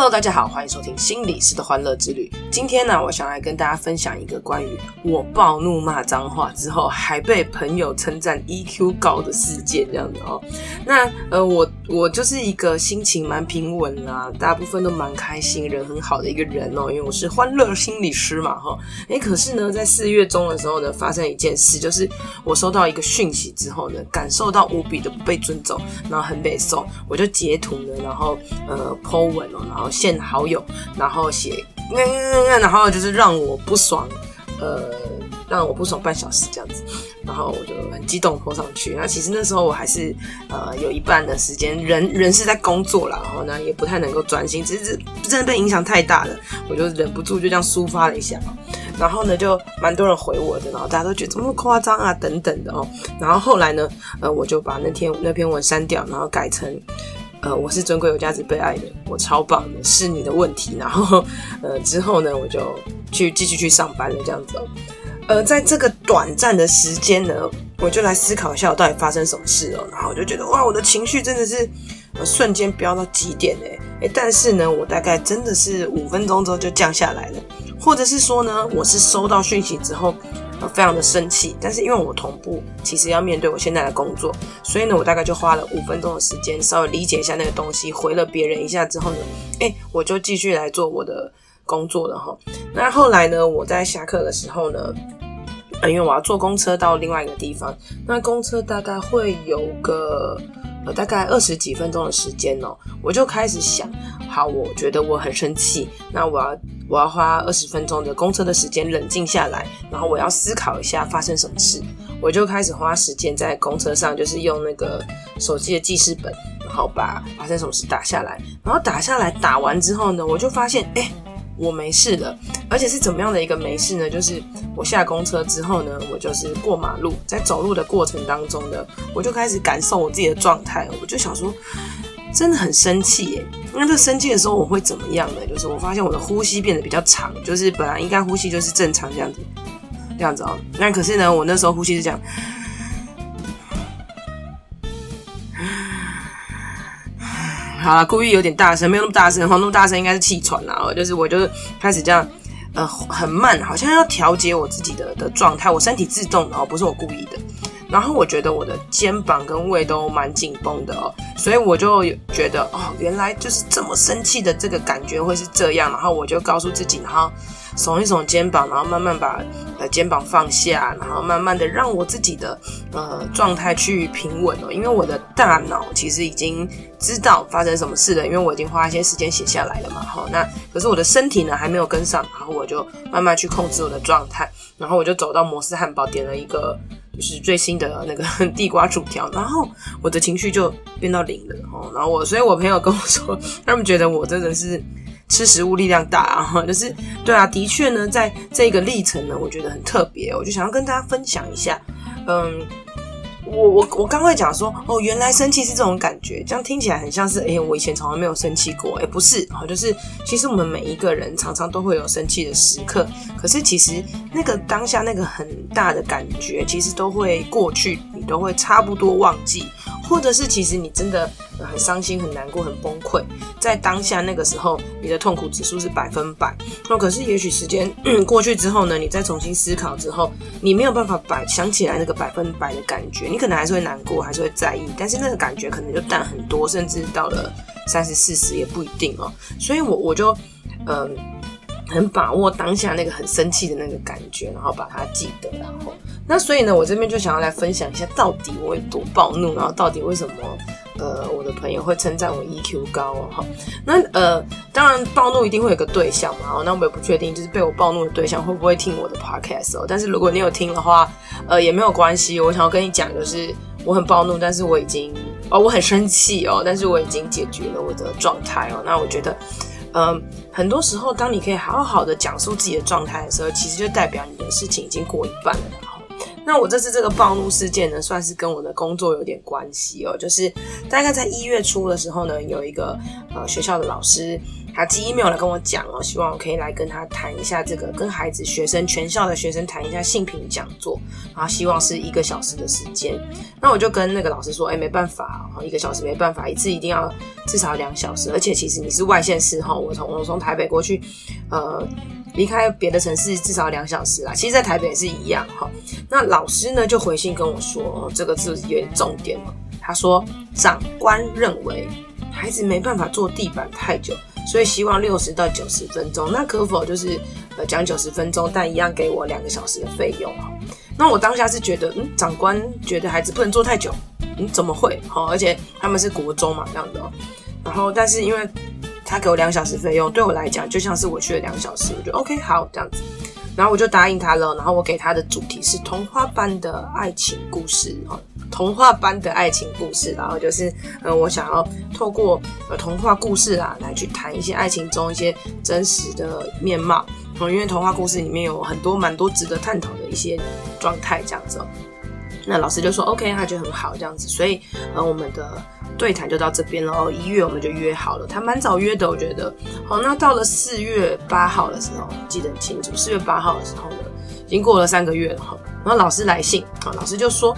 Hello，大家好，欢迎收听心理师的欢乐之旅。今天呢，我想来跟大家分享一个关于我暴怒骂脏话之后，还被朋友称赞 EQ 高的事件，这样子哦。那呃，我我就是一个心情蛮平稳啊，大部分都蛮开心，人很好的一个人哦。因为我是欢乐心理师嘛，哈。诶，可是呢，在四月中的时候呢，发生一件事，就是我收到一个讯息之后呢，感受到无比的不被尊重，然后很被送，我就截图呢，然后呃 po 文哦。然后限好友，然后写，然后就是让我不爽，呃，让我不爽半小时这样子，然后我就很激动泼上去。那其实那时候我还是呃有一半的时间人人是在工作啦，然后呢也不太能够专心，只是真的被影响太大了，我就忍不住就这样抒发了一下。然后呢就蛮多人回我的，然后大家都觉得怎么那么夸张啊等等的哦。然后后来呢，呃，我就把那天那篇文删掉，然后改成。呃，我是尊贵、有价值、被爱的，我超棒的，是你的问题。然后，呃，之后呢，我就去继续去上班了，这样子。呃，在这个短暂的时间呢，我就来思考一下，我到底发生什么事哦。然后我就觉得，哇，我的情绪真的是瞬间飙到极点诶诶，但是呢，我大概真的是五分钟之后就降下来了，或者是说呢，我是收到讯息之后。非常的生气，但是因为我同步其实要面对我现在的工作，所以呢，我大概就花了五分钟的时间，稍微理解一下那个东西，回了别人一下之后呢，哎，我就继续来做我的工作了哈。那后来呢，我在下课的时候呢，因为我要坐公车到另外一个地方，那公车大概会有个。大概二十几分钟的时间哦，我就开始想，好，我觉得我很生气，那我要我要花二十分钟的公车的时间冷静下来，然后我要思考一下发生什么事，我就开始花时间在公车上，就是用那个手机的记事本，然后把发生什么事打下来，然后打下来打完之后呢，我就发现，哎。我没事了，而且是怎么样的一个没事呢？就是我下公车之后呢，我就是过马路，在走路的过程当中呢，我就开始感受我自己的状态，我就想说，真的很生气耶。那这生气的时候我会怎么样呢？就是我发现我的呼吸变得比较长，就是本来应该呼吸就是正常这样子，这样子哦。那可是呢，我那时候呼吸是这样。好了，故意有点大声，没有那么大声，哈，那么大声应该是气喘啦。就是我就是开始这样，呃，很慢，好像要调节我自己的的状态，我身体自动的哦，不是我故意的。然后我觉得我的肩膀跟胃都蛮紧绷的哦，所以我就觉得哦，原来就是这么生气的这个感觉会是这样。然后我就告诉自己，然后。耸一耸肩膀，然后慢慢把呃肩膀放下，然后慢慢的让我自己的呃状态去平稳哦。因为我的大脑其实已经知道发生什么事了，因为我已经花一些时间写下来了嘛。哈，那可是我的身体呢还没有跟上，然后我就慢慢去控制我的状态，然后我就走到摩斯汉堡，点了一个就是最新的那个地瓜薯条，然后我的情绪就变到零了。哦，然后我，所以我朋友跟我说，他们觉得我真的是。吃食物力量大啊，就是对啊，的确呢，在这个历程呢，我觉得很特别，我就想要跟大家分享一下。嗯，我我我刚会讲说，哦，原来生气是这种感觉，这样听起来很像是，哎，我以前从来没有生气过，哎，不是，哦，就是其实我们每一个人常常都会有生气的时刻，可是其实那个当下那个很大的感觉，其实都会过去，你都会差不多忘记。或者是其实你真的很伤心、很难过、很崩溃，在当下那个时候，你的痛苦指数是百分百。那可是也许时间过去之后呢，你再重新思考之后，你没有办法百想起来那个百分百的感觉，你可能还是会难过，还是会在意，但是那个感觉可能就淡很多，甚至到了三十、四十也不一定哦。所以我我就嗯。很把握当下那个很生气的那个感觉，然后把它记得，然后那所以呢，我这边就想要来分享一下，到底我有多暴怒，然后到底为什么呃我的朋友会称赞我 EQ 高哦哈。那呃当然暴怒一定会有个对象嘛，哦，那我也不确定就是被我暴怒的对象会不会听我的 podcast 哦。但是如果你有听的话，呃也没有关系，我想要跟你讲就是我很暴怒，但是我已经哦我很生气哦，但是我已经解决了我的状态哦。那我觉得。嗯，很多时候，当你可以好好的讲述自己的状态的时候，其实就代表你的事情已经过一半了。然后那我这次这个暴露事件呢，算是跟我的工作有点关系哦。就是大概在一月初的时候呢，有一个呃学校的老师，他寄 email 来跟我讲哦，希望我可以来跟他谈一下这个跟孩子、学生、全校的学生谈一下性平讲座，然后希望是一个小时的时间。那我就跟那个老师说，哎，没办法，一个小时没办法，一次一定要至少两小时，而且其实你是外县市哈，我从我从台北过去，呃。离开别的城市至少两小时啦，其实，在台北也是一样哈。那老师呢就回信跟我说，这个字有点重点了。他说，长官认为孩子没办法坐地板太久，所以希望六十到九十分钟。那可否就是呃讲九十分钟，但一样给我两个小时的费用哈？那我当下是觉得，嗯，长官觉得孩子不能坐太久，嗯，怎么会？好，而且他们是国中嘛这样的。然后，但是因为。他给我两小时费用，对我来讲就像是我去了两小时，我就 OK 好这样子，然后我就答应他了。然后我给他的主题是童话般的爱情故事，哦，童话般的爱情故事。然后就是，呃，我想要透过呃童话故事啊，来去谈一些爱情中一些真实的面貌。因为童话故事里面有很多蛮多值得探讨的一些状态，这样子。那老师就说 OK，那就很好这样子。所以，呃，我们的。对谈就到这边了哦，一月我们就约好了，他蛮早约的，我觉得。好，那到了四月八号的时候，记得很清楚，四月八号的时候呢，已经过了三个月了哈。然后老师来信，啊，老师就说，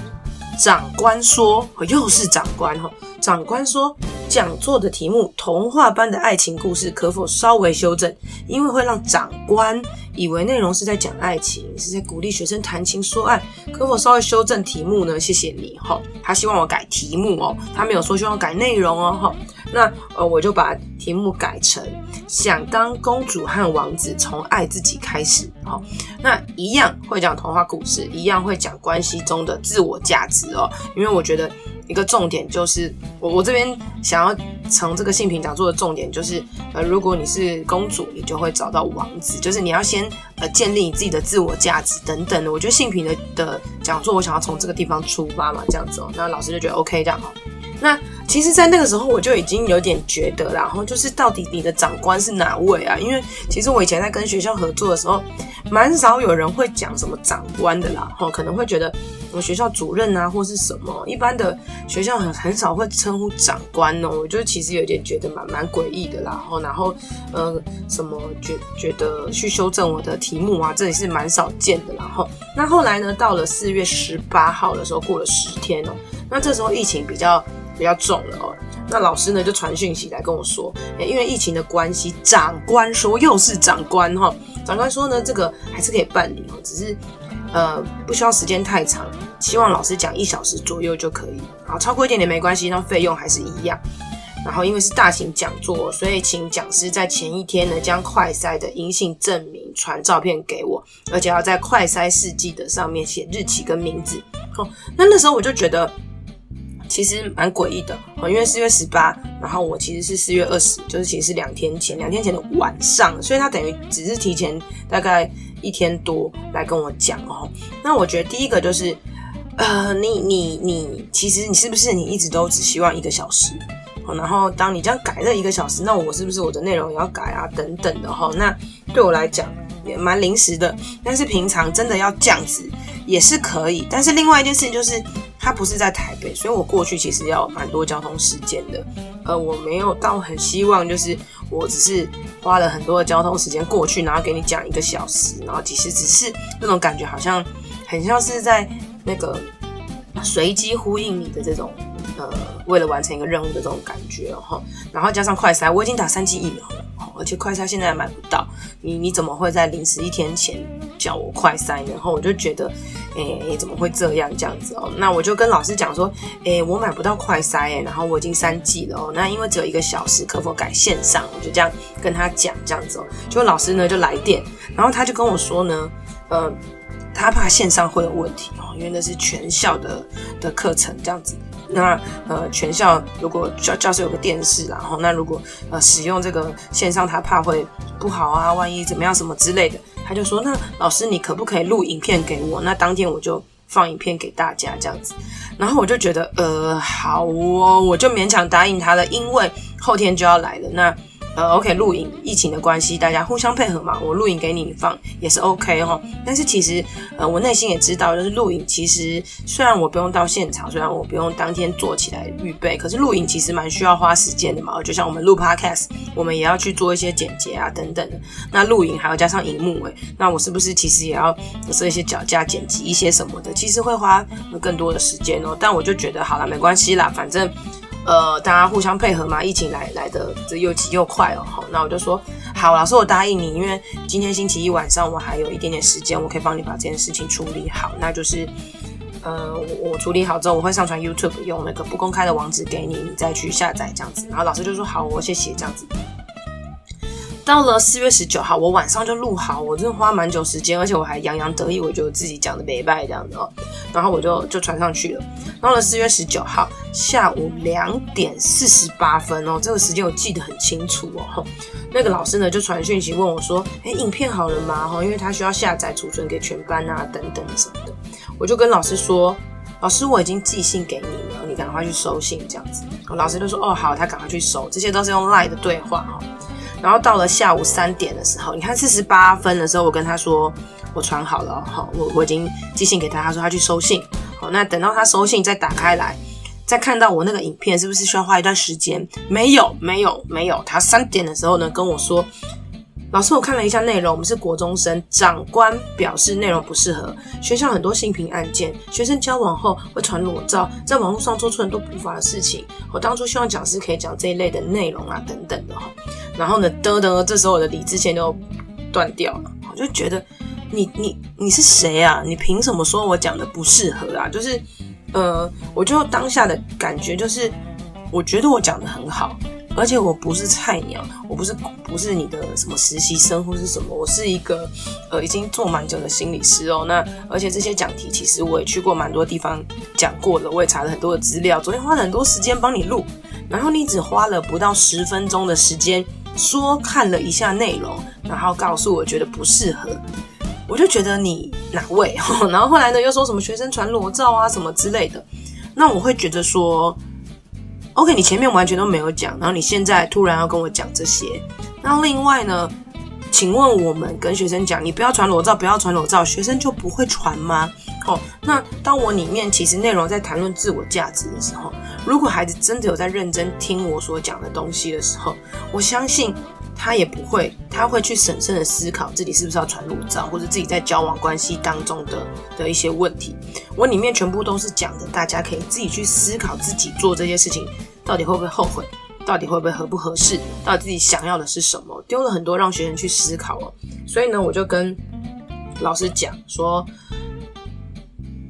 长官说，又是长官哈，长官说，讲座的题目《童话般的爱情故事》可否稍微修正，因为会让长官。以为内容是在讲爱情，是在鼓励学生谈情说爱，可否稍微修正题目呢？谢谢你哈。他希望我改题目哦，他没有说希望改内容哦哈。那呃，我就把题目改成想当公主和王子，从爱自己开始。好，那一样会讲童话故事，一样会讲关系中的自我价值哦，因为我觉得。一个重点就是，我我这边想要从这个性平讲座的重点就是，呃，如果你是公主，你就会找到王子，就是你要先呃建立你自己的自我价值等等的。我觉得性平的的讲座，我想要从这个地方出发嘛，这样子哦，那老师就觉得 OK 这样好。那其实，在那个时候我就已经有点觉得，然后就是到底你的长官是哪位啊？因为其实我以前在跟学校合作的时候，蛮少有人会讲什么长官的啦，哈，可能会觉得我们学校主任啊，或是什么，一般的学校很很少会称呼长官哦。我就其实有点觉得蛮蛮诡异的啦，然后呃，什么觉觉得去修正我的题目啊，这也是蛮少见的啦，哈。那后来呢，到了四月十八号的时候，过了十天哦，那这时候疫情比较。比较重了哦，那老师呢就传讯息来跟我说，因为疫情的关系，长官说又是长官哈，长官说呢这个还是可以办理哦，只是呃不需要时间太长，希望老师讲一小时左右就可以，好，超过一点点没关系，那费用还是一样。然后因为是大型讲座，所以请讲师在前一天呢将快筛的阴性证明传照片给我，而且要在快筛试剂的上面写日期跟名字。哦，那那时候我就觉得。其实蛮诡异的，因为四月十八，然后我其实是四月二十，就是其实是两天前，两天前的晚上，所以他等于只是提前大概一天多来跟我讲哦。那我觉得第一个就是，呃，你你你，其实你是不是你一直都只希望一个小时？然后当你这样改了一个小时，那我是不是我的内容也要改啊？等等的哈，那对我来讲也蛮临时的，但是平常真的要这样子也是可以。但是另外一件事情就是。他不是在台北，所以我过去其实要蛮多交通时间的。呃，我没有到很希望，就是我只是花了很多的交通时间过去，然后给你讲一个小时，然后其实只是那种感觉，好像很像是在那个随机呼应你的这种，呃，为了完成一个任务的这种感觉哈。然后加上快筛，我已经打三剂疫苗了，而且快筛现在还买不到。你你怎么会在临时一天前叫我快筛呢？然后我就觉得。哎、欸，怎么会这样这样子哦？那我就跟老师讲说，哎、欸，我买不到快筛，然后我已经三剂了哦。那因为只有一个小时，可否改线上？我就这样跟他讲这样子哦。就老师呢就来电，然后他就跟我说呢，呃，他怕线上会有问题哦，因为那是全校的的课程这样子。那呃，全校如果教教室有个电视，然后那如果呃使用这个线上，他怕会不好啊，万一怎么样什么之类的。他就说：“那老师，你可不可以录影片给我？那当天我就放影片给大家这样子。”然后我就觉得，呃，好哦，我就勉强答应他了，因为后天就要来了。那呃，OK，录影，疫情的关系，大家互相配合嘛，我录影给你放也是 OK 哈。但是其实，呃，我内心也知道，就是录影其实虽然我不用到现场，虽然我不用当天做起来预备，可是录影其实蛮需要花时间的嘛。就像我们录 Podcast，我们也要去做一些剪辑啊等等的。那录影还要加上荧幕，诶，那我是不是其实也要设一些脚架、剪辑一些什么的？其实会花更多的时间哦。但我就觉得好了，没关系啦，反正。呃，大家互相配合嘛，疫情来来的这又急又快哦。好，那我就说好，老师我答应你，因为今天星期一晚上我还有一点点时间，我可以帮你把这件事情处理好。那就是，呃，我处理好之后，我会上传 YouTube，用那个不公开的网址给你，你再去下载这样子。然后老师就说好，我谢谢这样子。到了四月十九号，我晚上就录好，我真的花蛮久时间，而且我还洋洋得意，我觉得自己讲的没败这样子哦。然后我就就传上去了。到了四月十九号下午两点四十八分哦，这个时间我记得很清楚哦。那个老师呢就传讯息问我说：“诶，影片好了吗？哈，因为他需要下载储存给全班啊，等等什么的。”我就跟老师说：“老师，我已经寄信给你了，你赶快去收信这样子。”老师就说：“哦，好，他赶快去收。”这些都是用 LINE 的对话哈。然后到了下午三点的时候，你看四十八分的时候，我跟他说我传好了，好，我我已经寄信给他，他说他去收信，好，那等到他收信再打开来，再看到我那个影片，是不是需要花一段时间？没有，没有，没有，他三点的时候呢跟我说。老师，我看了一下内容，我们是国中生，长官表示内容不适合。学校很多性平案件，学生交往后会传裸照，在网络上做出很多不法的事情。我当初希望讲师可以讲这一类的内容啊，等等的哈。然后呢，噔噔，这时候我的理智线就断掉了，我就觉得你你你是谁啊？你凭什么说我讲的不适合啊？就是，呃，我就当下的感觉就是，我觉得我讲的很好。而且我不是菜鸟，我不是不是你的什么实习生或是什么，我是一个呃已经做蛮久的心理师哦。那而且这些讲题其实我也去过蛮多地方讲过了，我也查了很多的资料。昨天花了很多时间帮你录，然后你只花了不到十分钟的时间说看了一下内容，然后告诉我觉得不适合，我就觉得你哪位？然后后来呢又说什么学生传裸照啊什么之类的，那我会觉得说。OK，你前面完全都没有讲，然后你现在突然要跟我讲这些，那另外呢？请问我们跟学生讲，你不要传裸照，不要传裸照，学生就不会传吗？哦，那当我里面其实内容在谈论自我价值的时候，如果孩子真的有在认真听我所讲的东西的时候，我相信。他也不会，他会去审慎的思考自己是不是要传入照，或者自己在交往关系当中的的一些问题。我里面全部都是讲的，大家可以自己去思考自己做这些事情到底会不会后悔，到底会不会合不合适，到底自己想要的是什么，丢了很多让学生去思考哦。所以呢，我就跟老师讲说，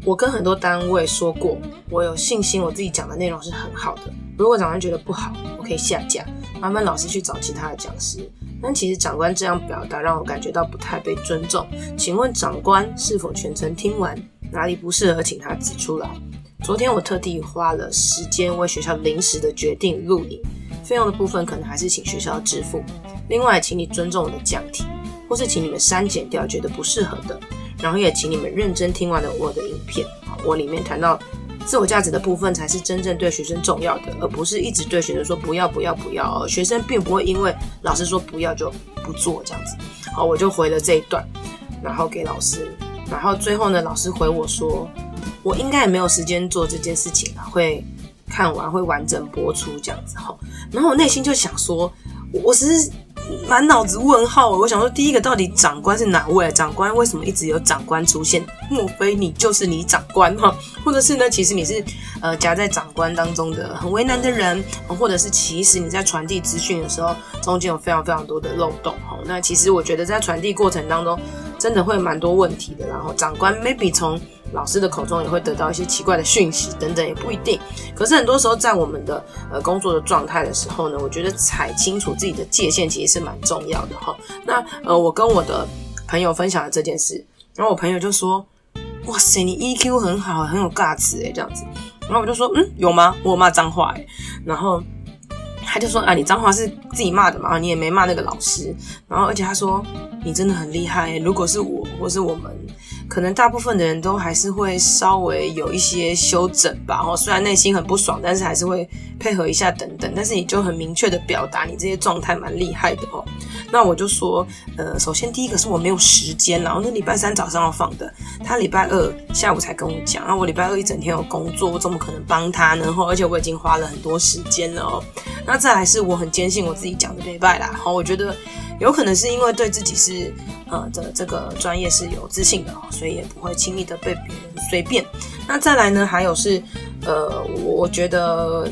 我跟很多单位说过，我有信心我自己讲的内容是很好的。如果长官觉得不好，我可以下架。麻烦老师去找其他的讲师，但其实长官这样表达让我感觉到不太被尊重。请问长官是否全程听完？哪里不适合，请他指出来。昨天我特地花了时间为学校临时的决定录影，费用的部分可能还是请学校支付。另外，请你尊重我的讲题，或是请你们删减掉觉得不适合的，然后也请你们认真听完了我的影片。我里面谈到。自我价值的部分才是真正对学生重要的，而不是一直对学生说不要不要不要。学生并不会因为老师说不要就不做这样子。好，我就回了这一段，然后给老师，然后最后呢，老师回我说，我应该也没有时间做这件事情了，会看完会完整播出这样子哈。然后我内心就想说，我是。满脑子问号，我想说，第一个到底长官是哪位？长官为什么一直有长官出现？莫非你就是你长官哈？或者是呢？其实你是呃夹在长官当中的很为难的人，或者是其实你在传递资讯的时候，中间有非常非常多的漏洞哈？那其实我觉得在传递过程当中，真的会蛮多问题的。然后长官 maybe 从老师的口中也会得到一些奇怪的讯息等等，也不一定。可是很多时候在我们的呃工作的状态的时候呢，我觉得踩清楚自己的界限其实是蛮重要的哈。那呃，我跟我的朋友分享了这件事，然后我朋友就说：“哇塞，你 EQ 很好，很有尬词诶，这样子。”然后我就说：“嗯，有吗？我有骂脏话诶。”然后他就说：“啊，你脏话是自己骂的嘛？你也没骂那个老师。”然后而且他说：“你真的很厉害，如果是我或是我们。”可能大部分的人都还是会稍微有一些修整吧。哦，虽然内心很不爽，但是还是会配合一下等等。但是你就很明确的表达你这些状态蛮厉害的哦。那我就说，呃，首先第一个是我没有时间，然后那礼拜三早上要放的，他礼拜二下午才跟我讲，那我礼拜二一整天有工作，我怎么可能帮他呢？然后而且我已经花了很多时间了哦。那再来是我很坚信我自己讲的没败啦。好，我觉得有可能是因为对自己是呃的这个专业是有自信的，所以也不会轻易的被别人随便。那再来呢，还有是呃，我觉得。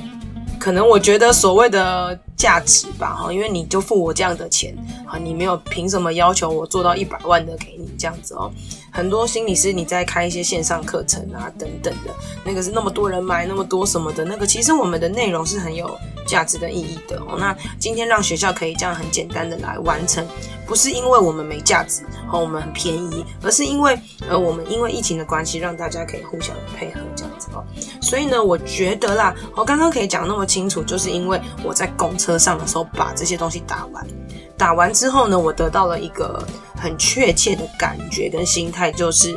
可能我觉得所谓的价值吧，哈，因为你就付我这样的钱，啊，你没有凭什么要求我做到一百万的给你这样子哦。很多心理师你在开一些线上课程啊等等的，那个是那么多人买那么多什么的，那个其实我们的内容是很有价值的意义的哦。那今天让学校可以这样很简单的来完成，不是因为我们没价值和我们很便宜，而是因为呃我们因为疫情的关系，让大家可以互相配合这样子哦。所以呢，我觉得啦，我刚刚可以讲那么清楚，就是因为我在公车上的时候把这些东西打完，打完之后呢，我得到了一个很确切的感觉跟心态，就是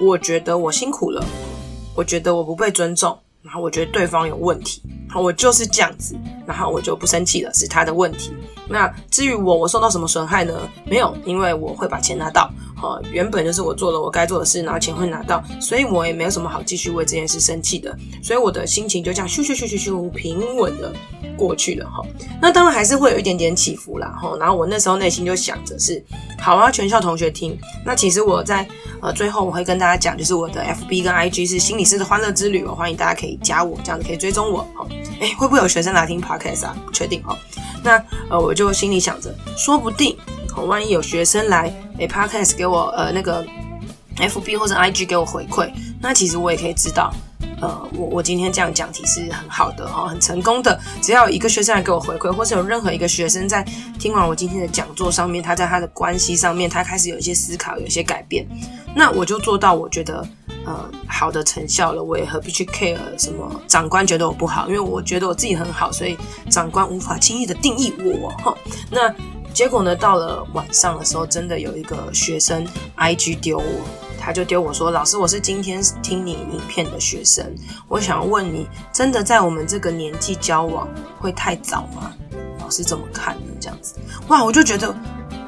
我觉得我辛苦了，我觉得我不被尊重，然后我觉得对方有问题。好，我就是这样子，然后我就不生气了，是他的问题。那至于我，我受到什么损害呢？没有，因为我会把钱拿到。好，原本就是我做了我该做的事，然后钱会拿到，所以我也没有什么好继续为这件事生气的。所以我的心情就这样咻咻咻咻咻平稳的过去了。哈，那当然还是会有一点点起伏啦。哈，然后我那时候内心就想着是，好啊，全校同学听。那其实我在呃最后我会跟大家讲，就是我的 FB 跟 IG 是心理师的欢乐之旅，我欢迎大家可以加我，这样子可以追踪我。好。哎，会不会有学生来听 podcast 啊？不确定哦。那呃，我就就心里想着，说不定哦，万一有学生来，哎，podcast 给我呃那个 FB 或者 IG 给我回馈，那其实我也可以知道，呃，我我今天这样讲题是很好的哈，很成功的。只要一个学生来给我回馈，或是有任何一个学生在听完我今天的讲座上面，他在他的关系上面，他开始有一些思考，有一些改变，那我就做到我觉得。呃，好的成效了，我也何必去 care 什么？长官觉得我不好，因为我觉得我自己很好，所以长官无法轻易的定义我哈。那结果呢？到了晚上的时候，真的有一个学生 IG 丢我，他就丢我说：“老师，我是今天听你影片的学生，我想问你，真的在我们这个年纪交往会太早吗？老师怎么看呢？这样子，哇，我就觉得。”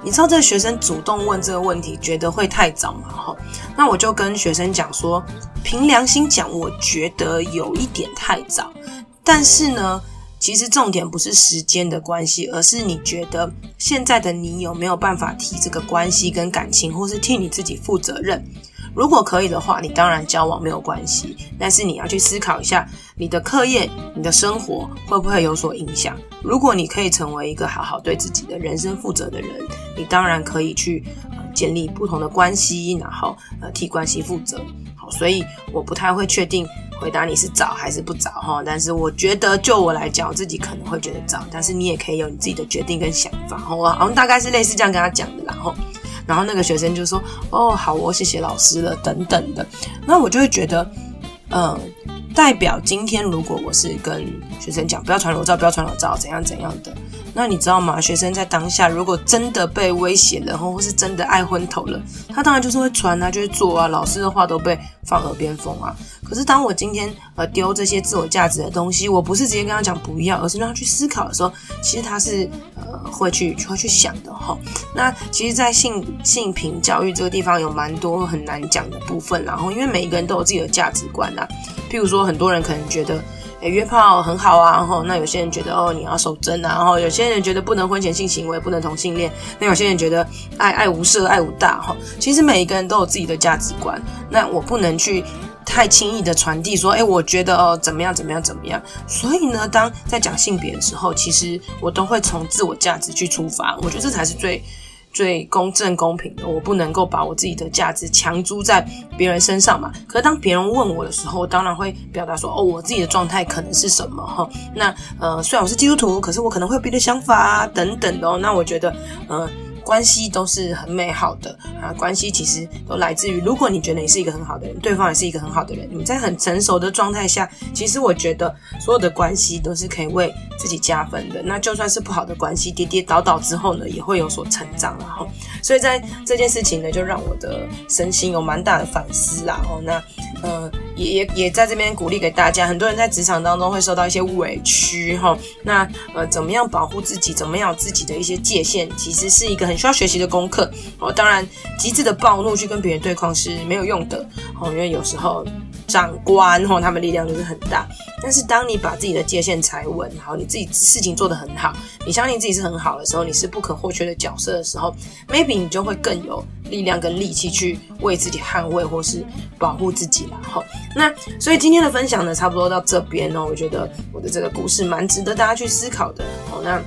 你知道这个学生主动问这个问题，觉得会太早吗？哈，那我就跟学生讲说，凭良心讲，我觉得有一点太早。但是呢，其实重点不是时间的关系，而是你觉得现在的你有没有办法提这个关系跟感情，或是替你自己负责任。如果可以的话，你当然交往没有关系，但是你要去思考一下，你的课业、你的生活会不会有所影响？如果你可以成为一个好好对自己的人生负责的人，你当然可以去呃建立不同的关系，然后呃替关系负责。好，所以我不太会确定回答你是早还是不早哈，但是我觉得就我来讲，我自己可能会觉得早，但是你也可以有你自己的决定跟想法。好，我好像大概是类似这样跟他讲的，然后。然后那个学生就说：“哦，好，我谢谢老师了，等等的。”那我就会觉得，嗯，代表今天如果我是跟学生讲不要传裸照，不要传裸照，怎样怎样的。那你知道吗？学生在当下如果真的被威胁了，或或是真的爱昏头了，他当然就是会传啊，就是做啊，老师的话都被放耳边风啊。可是当我今天呃丢这些自我价值的东西，我不是直接跟他讲不要，而是让他去思考的时候，其实他是呃会去会去想的哈。那其实，在性性平教育这个地方有蛮多很难讲的部分，然后因为每一个人都有自己的价值观啊，譬如说很多人可能觉得。约炮很好啊，然后那有些人觉得哦，你要守贞啊，然后有些人觉得不能婚前性行为，不能同性恋，那有些人觉得爱爱无色，爱无大哈。其实每一个人都有自己的价值观，那我不能去太轻易的传递说，哎，我觉得哦怎么样怎么样怎么样。所以呢，当在讲性别的时候，其实我都会从自我价值去出发，我觉得这才是最。最公正公平的，我不能够把我自己的价值强租在别人身上嘛。可是当别人问我的时候，我当然会表达说，哦，我自己的状态可能是什么哈。那呃，虽然我是基督徒，可是我可能会有别的想法啊，等等的哦。那我觉得，嗯，关系都是很美好的啊。关系其实都来自于，如果你觉得你是一个很好的人，对方也是一个很好的人，你们在很成熟的状态下，其实我觉得所有的关系都是可以为自己加分的。那就算是不好的关系，跌跌倒倒之后呢，也会有所成长。然后，所以在这件事情呢，就让我的身心有蛮大的反思啦。哦，那呃。也也也在这边鼓励给大家，很多人在职场当中会受到一些委屈哈，那呃怎么样保护自己，怎么样有自己的一些界限，其实是一个很需要学习的功课哦。当然，极致的暴怒去跟别人对抗是没有用的哦，因为有时候。长官吼，他们力量就是很大。但是当你把自己的界限踩稳，好，你自己事情做得很好，你相信自己是很好的时候，你是不可或缺的角色的时候，maybe 你就会更有力量跟力气去为自己捍卫或是保护自己了。哈，那所以今天的分享呢，差不多到这边哦。我觉得我的这个故事蛮值得大家去思考的。好，那。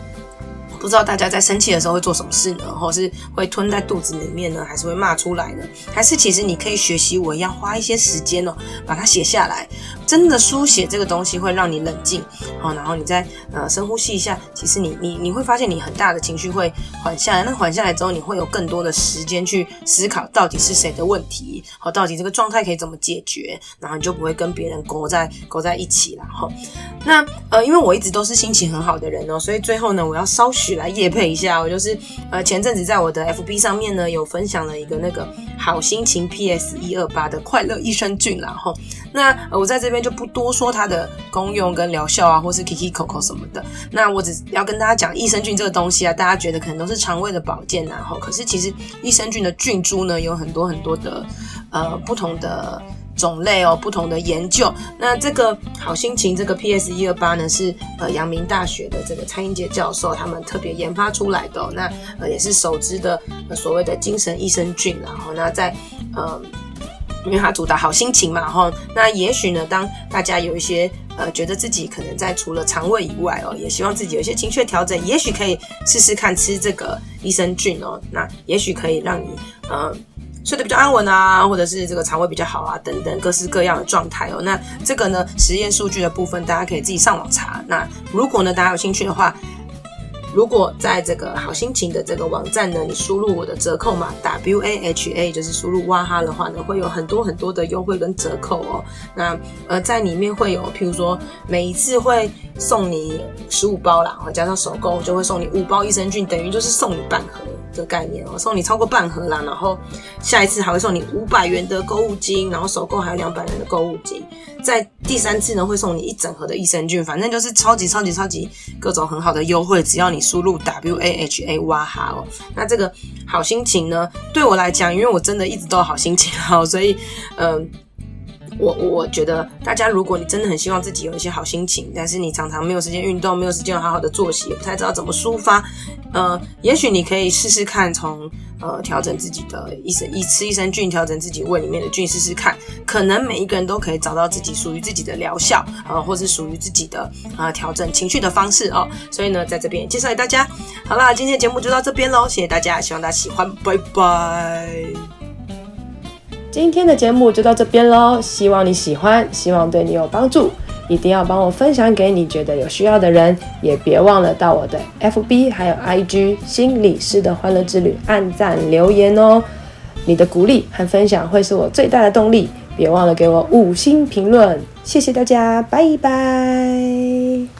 不知道大家在生气的时候会做什么事呢？或是会吞在肚子里面呢？还是会骂出来呢？还是其实你可以学习我一样，花一些时间哦，把它写下来。真的书写这个东西会让你冷静，好，然后你再呃深呼吸一下，其实你你你会发现你很大的情绪会缓下来。那缓下来之后，你会有更多的时间去思考到底是谁的问题，好，到底这个状态可以怎么解决，然后你就不会跟别人勾在勾在一起了。哈，那呃，因为我一直都是心情很好的人哦，所以最后呢，我要稍许来业配一下，我就是呃前阵子在我的 FB 上面呢有分享了一个那个好心情 PS 一二八的快乐益生菌，然后那我在这边。就不多说它的功用跟疗效啊，或是 Kiki Coco 什么的。那我只要跟大家讲益生菌这个东西啊，大家觉得可能都是肠胃的保健，然后可是其实益生菌的菌株呢有很多很多的呃不同的种类哦，不同的研究。那这个好心情这个 PS 一二八呢是呃阳明大学的这个蔡英杰教授他们特别研发出来的，哦，那呃也是首支的，所谓的精神益生菌，然后那在呃。因为它主打好心情嘛，哈，那也许呢，当大家有一些呃，觉得自己可能在除了肠胃以外哦，也希望自己有一些情绪调整，也许可以试试看吃这个益生菌哦，那也许可以让你呃睡得比较安稳啊，或者是这个肠胃比较好啊，等等各式各样的状态哦。那这个呢，实验数据的部分，大家可以自己上网查。那如果呢，大家有兴趣的话。如果在这个好心情的这个网站呢，你输入我的折扣码 W A H A，就是输入哇哈的话呢，会有很多很多的优惠跟折扣哦。那呃，在里面会有，譬如说每一次会送你十五包啦，加上首购就会送你五包益生菌，等于就是送你半盒的概念哦，送你超过半盒啦。然后下一次还会送你五百元的购物金，然后首购还有两百元的购物金。在第三次呢，会送你一整盒的益生菌，反正就是超级超级超级各种很好的优惠，只要你输入 W A H A 哇哈哦。那这个好心情呢，对我来讲，因为我真的一直都好心情好，所以嗯。我我觉得大家，如果你真的很希望自己有一些好心情，但是你常常没有时间运动，没有时间好好的作息，也不太知道怎么抒发，呃，也许你可以试试看从呃调整自己的益生一吃益生菌，调整自己胃里面的菌试试看，可能每一个人都可以找到自己属于自己的疗效、呃，或是属于自己的啊调整情绪的方式哦。所以呢，在这边介绍给大家。好啦，今天的节目就到这边喽，谢谢大家，希望大家喜欢，拜拜。今天的节目就到这边喽，希望你喜欢，希望对你有帮助，一定要帮我分享给你觉得有需要的人，也别忘了到我的 FB 还有 IG 心理师的欢乐之旅按赞留言哦，你的鼓励和分享会是我最大的动力，别忘了给我五星评论，谢谢大家，拜拜。